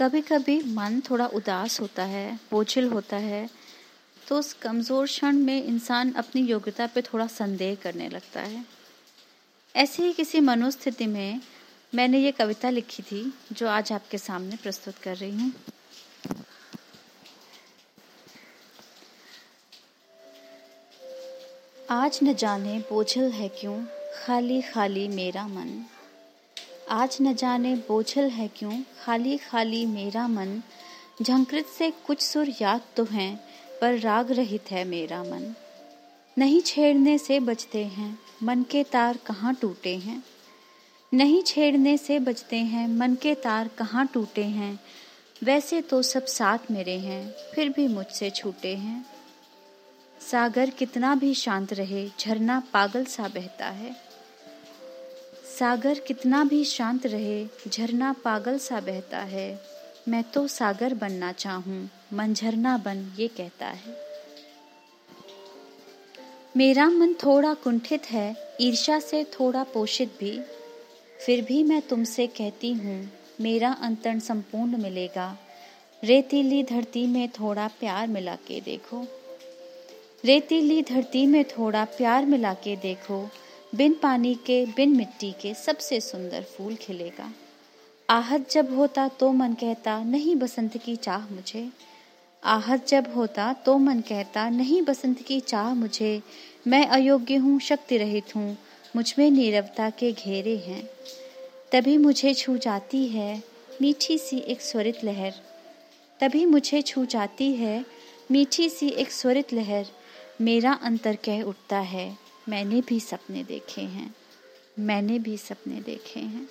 कभी कभी मन थोड़ा उदास होता है, बोझिल होता है तो उस कमज़ोर क्षण में इंसान अपनी योग्यता पे थोड़ा संदेह करने लगता है। ऐसे ही किसी मनोस्थिति में मैंने ये कविता लिखी थी, जो आज आपके सामने प्रस्तुत कर रही हूँ। आज न जाने बोझल है क्यों खाली खाली मेरा मन। आज न जाने बोझल है क्यों? खाली खाली मेरा मन, झंकृत से कुछ सुर याद तो हैं, पर राग रहित है मेरा मन। नहीं छेड़ने से बचते हैं, मन के तार कहाँ टूटे हैं? नहीं छेड़ने से बचते हैं, मन के तार कहाँ टूटे हैं? वैसे तो सब साथ मेरे हैं, फिर भी मुझसे छूटे हैं। सागर कितना भी शांत रहे, झरना पागल सा बहता है। सागर कितना भी शांत रहे, झरना पागल सा बहता है। मैं तो सागर बनना चाहूँ, मन झरना बन, ये कहता है। मेरा मन थोड़ा कुंठित है ईर्षा से थोड़ा पोषित भी। फिर भी मैं तुमसे कहती हूँ, मेरा अंतरण संपूर्ण मिलेगा। रेतीली धरती में थोड़ा प्यार मिला के देखो। रेतीली धरती में थोड़ा प्यार मिला के देखो बिन पानी के, बिन मिट्टी के सबसे सुंदर फूल खिलेगा। आहत जब होता तो मन कहता, नहीं बसंत की चाह मुझे। आहत जब होता तो मन कहता, नहीं बसंत की चाह मुझे। मैं अयोग्य हूँ, शक्ति रहित हूँ। मुझमें नीरवता के घेरे हैं। तभी मुझे छू जाती है मीठी सी एक स्वरित लहर। तभी मुझे छू जाती है मीठी सी एक स्वरित लहर। मेरा अंतर कह उठता है। मैंने भी सपने देखे हैं। मैंने भी सपने देखे हैं।